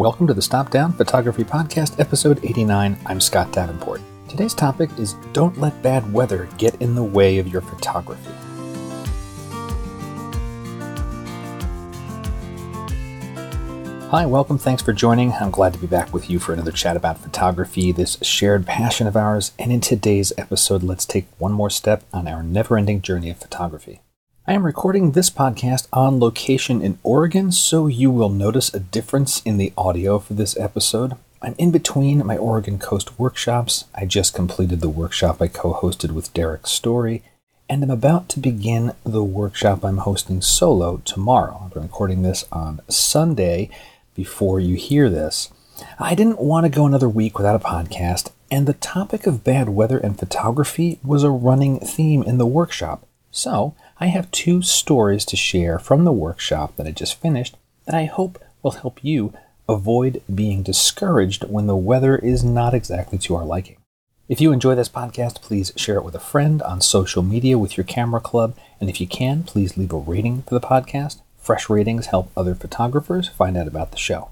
Welcome to the Stop Down Photography Podcast, episode 89. I'm Scott Davenport. Today's topic is Don't let bad weather get in the way of your photography. Hi, welcome. Thanks for joining. I'm glad to be back with you for another chat about photography, this shared passion of ours. And in today's episode, let's take one more step on our never ending journey of photography. I am recording this podcast on location in Oregon, so you will notice a difference in the audio for this episode. I'm in between my Oregon Coast workshops. I just completed the workshop I co hosted with Derrick Story, and I'm about to begin the workshop I'm hosting solo tomorrow. I'm recording this on Sunday before you hear this. I didn't want to go another week without a podcast, and the topic of bad weather and photography was a running theme in the workshop. So, I have two stories to share from the workshop that I just finished that I hope will help you avoid being discouraged when the weather is not exactly to our liking. If you enjoy this podcast, please share it with a friend on social media with your camera club, and if you can, please leave a rating for the podcast. Fresh ratings help other photographers find out about the show.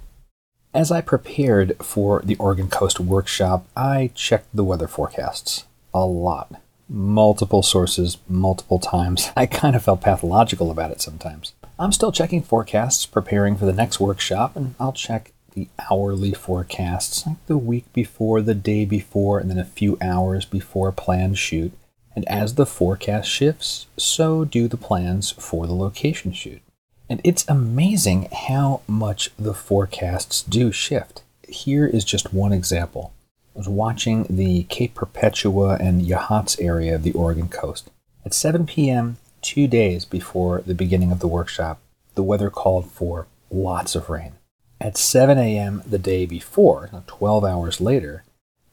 As I prepared for the Oregon Coast workshop, I checked the weather forecasts a lot multiple sources multiple times. I kind of felt pathological about it sometimes. I'm still checking forecasts, preparing for the next workshop, and I'll check the hourly forecasts like the week before, the day before, and then a few hours before a planned shoot. And as the forecast shifts, so do the plans for the location shoot. And it's amazing how much the forecasts do shift. Here is just one example was watching the Cape Perpetua and Yachats area of the Oregon coast. At 7 p.m., two days before the beginning of the workshop, the weather called for lots of rain. At 7 a.m. the day before, 12 hours later,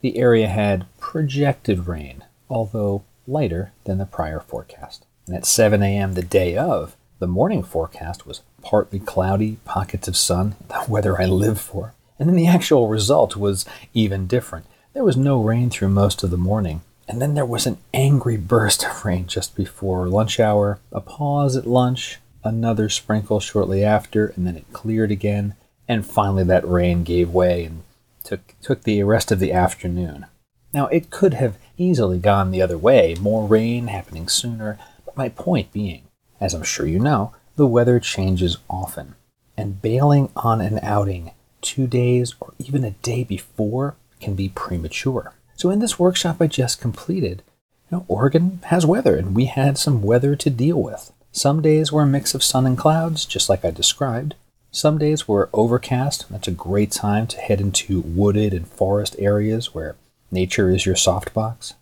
the area had projected rain, although lighter than the prior forecast. And at 7 a.m. the day of, the morning forecast was partly cloudy, pockets of sun, the weather I live for. And then the actual result was even different. There was no rain through most of the morning, and then there was an angry burst of rain just before lunch hour, a pause at lunch, another sprinkle shortly after, and then it cleared again, and finally that rain gave way and took, took the rest of the afternoon. Now, it could have easily gone the other way, more rain happening sooner, but my point being, as I'm sure you know, the weather changes often, and bailing on an outing two days or even a day before can be premature. So in this workshop I just completed, you know, Oregon has weather, and we had some weather to deal with. Some days were a mix of sun and clouds, just like I described. Some days were overcast. That's a great time to head into wooded and forest areas where nature is your softbox.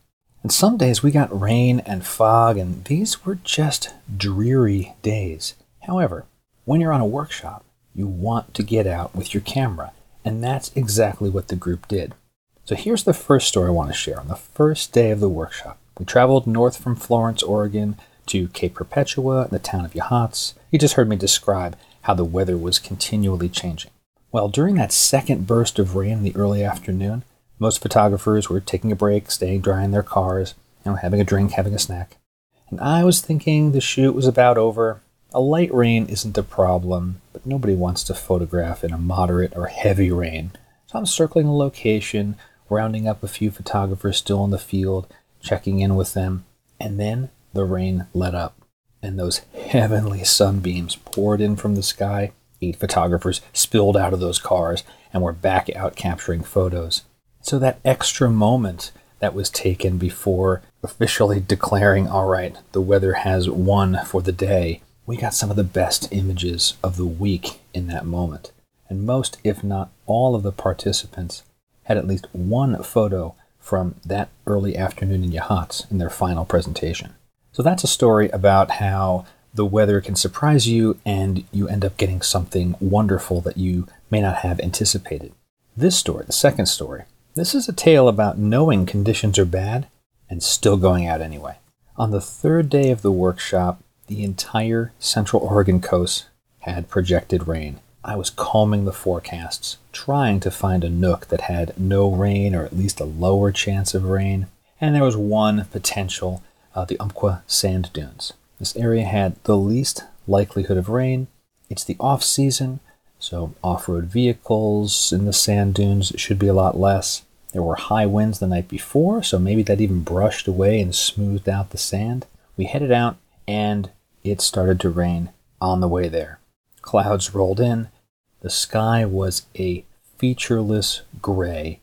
And some days we got rain and fog, and these were just dreary days. However, when you're on a workshop, you want to get out with your camera, and that's exactly what the group did. So here's the first story I want to share. On the first day of the workshop, we traveled north from Florence, Oregon to Cape Perpetua, the town of Yachats. You just heard me describe how the weather was continually changing. Well, during that second burst of rain in the early afternoon, most photographers were taking a break, staying dry in their cars, you know, having a drink, having a snack. And I was thinking the shoot was about over. A light rain isn't a problem, but nobody wants to photograph in a moderate or heavy rain. So I'm circling a location, rounding up a few photographers still in the field, checking in with them, and then the rain let up, and those heavenly sunbeams poured in from the sky. Eight photographers spilled out of those cars and were back out capturing photos. So that extra moment that was taken before officially declaring, all right, the weather has won for the day, we got some of the best images of the week in that moment. And most, if not all, of the participants had at least one photo from that early afternoon in Yachats in their final presentation. So that's a story about how the weather can surprise you and you end up getting something wonderful that you may not have anticipated. This story, the second story, this is a tale about knowing conditions are bad and still going out anyway. On the third day of the workshop, the entire central Oregon coast had projected rain. I was combing the forecasts, trying to find a nook that had no rain or at least a lower chance of rain, and there was one potential, uh, the Umpqua Sand Dunes. This area had the least likelihood of rain. It's the off season, So, off road vehicles in the sand dunes should be a lot less. There were high winds the night before, so maybe that even brushed away and smoothed out the sand. We headed out, and it started to rain on the way there. Clouds rolled in. The sky was a featureless gray,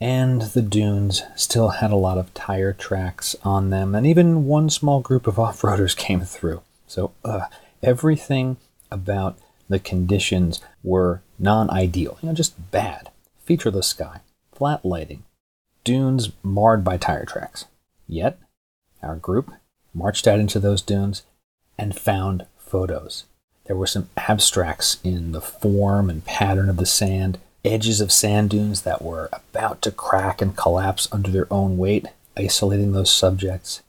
and the dunes still had a lot of tire tracks on them, and even one small group of off roaders came through. So, uh, everything about the conditions were non ideal, you know, just bad. Featureless sky, flat lighting, dunes marred by tire tracks. Yet, our group marched out into those dunes and found photos. There were some abstracts in the form and pattern of the sand, edges of sand dunes that were about to crack and collapse under their own weight, isolating those subjects.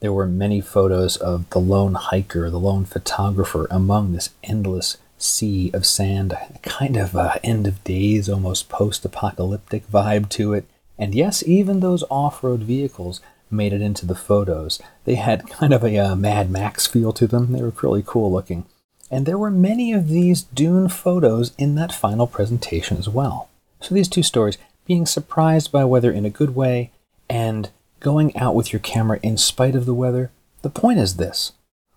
There were many photos of the lone hiker, the lone photographer among this endless sea of sand, a kind of uh, end of days, almost post apocalyptic vibe to it. And yes, even those off road vehicles made it into the photos. They had kind of a uh, Mad Max feel to them. They were really cool looking. And there were many of these Dune photos in that final presentation as well. So these two stories, being surprised by weather in a good way and going out with your camera in spite of the weather, the point is this.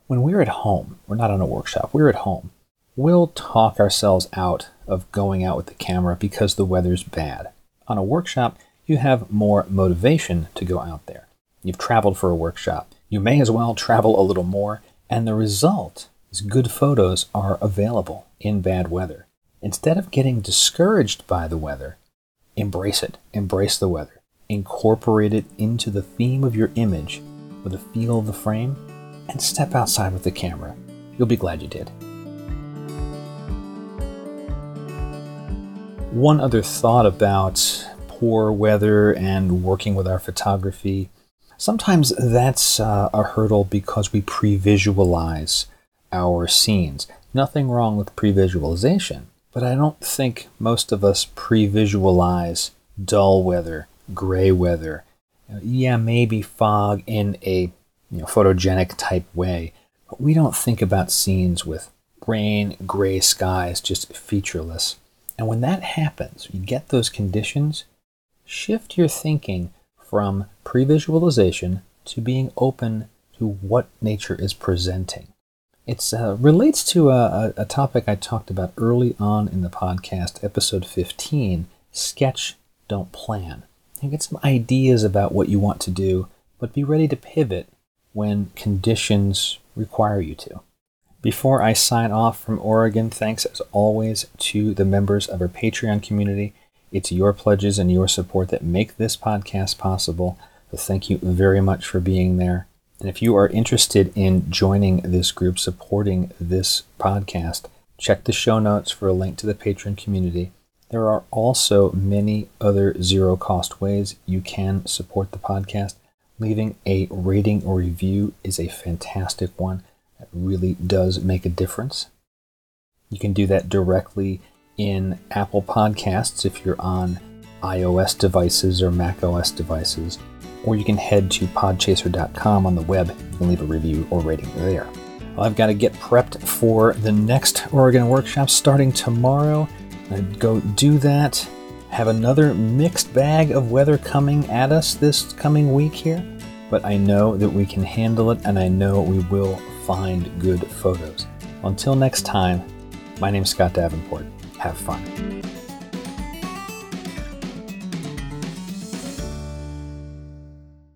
When we're at home, we're not on a workshop, we're at home, we'll talk ourselves out of going out with the camera because the weather's bad. On a workshop, you have more motivation to go out there. You've traveled for a workshop. You may as well travel a little more, and the result is good photos are available in bad weather. Instead of getting discouraged by the weather, embrace it. Embrace the weather. Incorporate it into the theme of your image with the feel of the frame, and step outside with the camera. You'll be glad you did. One other thought about poor weather and working with our photography Sometimes that's uh, a hurdle because we pre visualize our scenes. Nothing wrong with pre visualization, but I don't think most of us pre visualize dull weather, gray weather. Yeah, maybe fog in a you know, photogenic type way, but we don't think about scenes with rain, gray skies, just featureless. And when that happens, you get those conditions, shift your thinking from pre visualization to being open to what nature is presenting. It uh, relates to a, a topic I talked about early on in the podcast, episode 15 Sketch, Don't Plan. Get some ideas about what you want to do, but be ready to pivot when conditions require you to. Before I sign off from Oregon, thanks as always to the members of our Patreon community. It's your pledges and your support that make this podcast possible. So thank you very much for being there. And if you are interested in joining this group, supporting this podcast, check the show notes for a link to the Patreon community. There are also many other zero cost ways you can support the podcast. Leaving a rating or review is a fantastic one that really does make a difference. You can do that directly in Apple Podcasts if you're on iOS devices or macOS devices, or you can head to podchaser.com on the web. and leave a review or rating there. Well, I've got to get prepped for the next Oregon workshop starting tomorrow. i go do that. Have another mixed bag of weather coming at us this coming week here, but I know that we can handle it and I know we will find good photos. Until next time, my name is Scott Davenport. Have fun.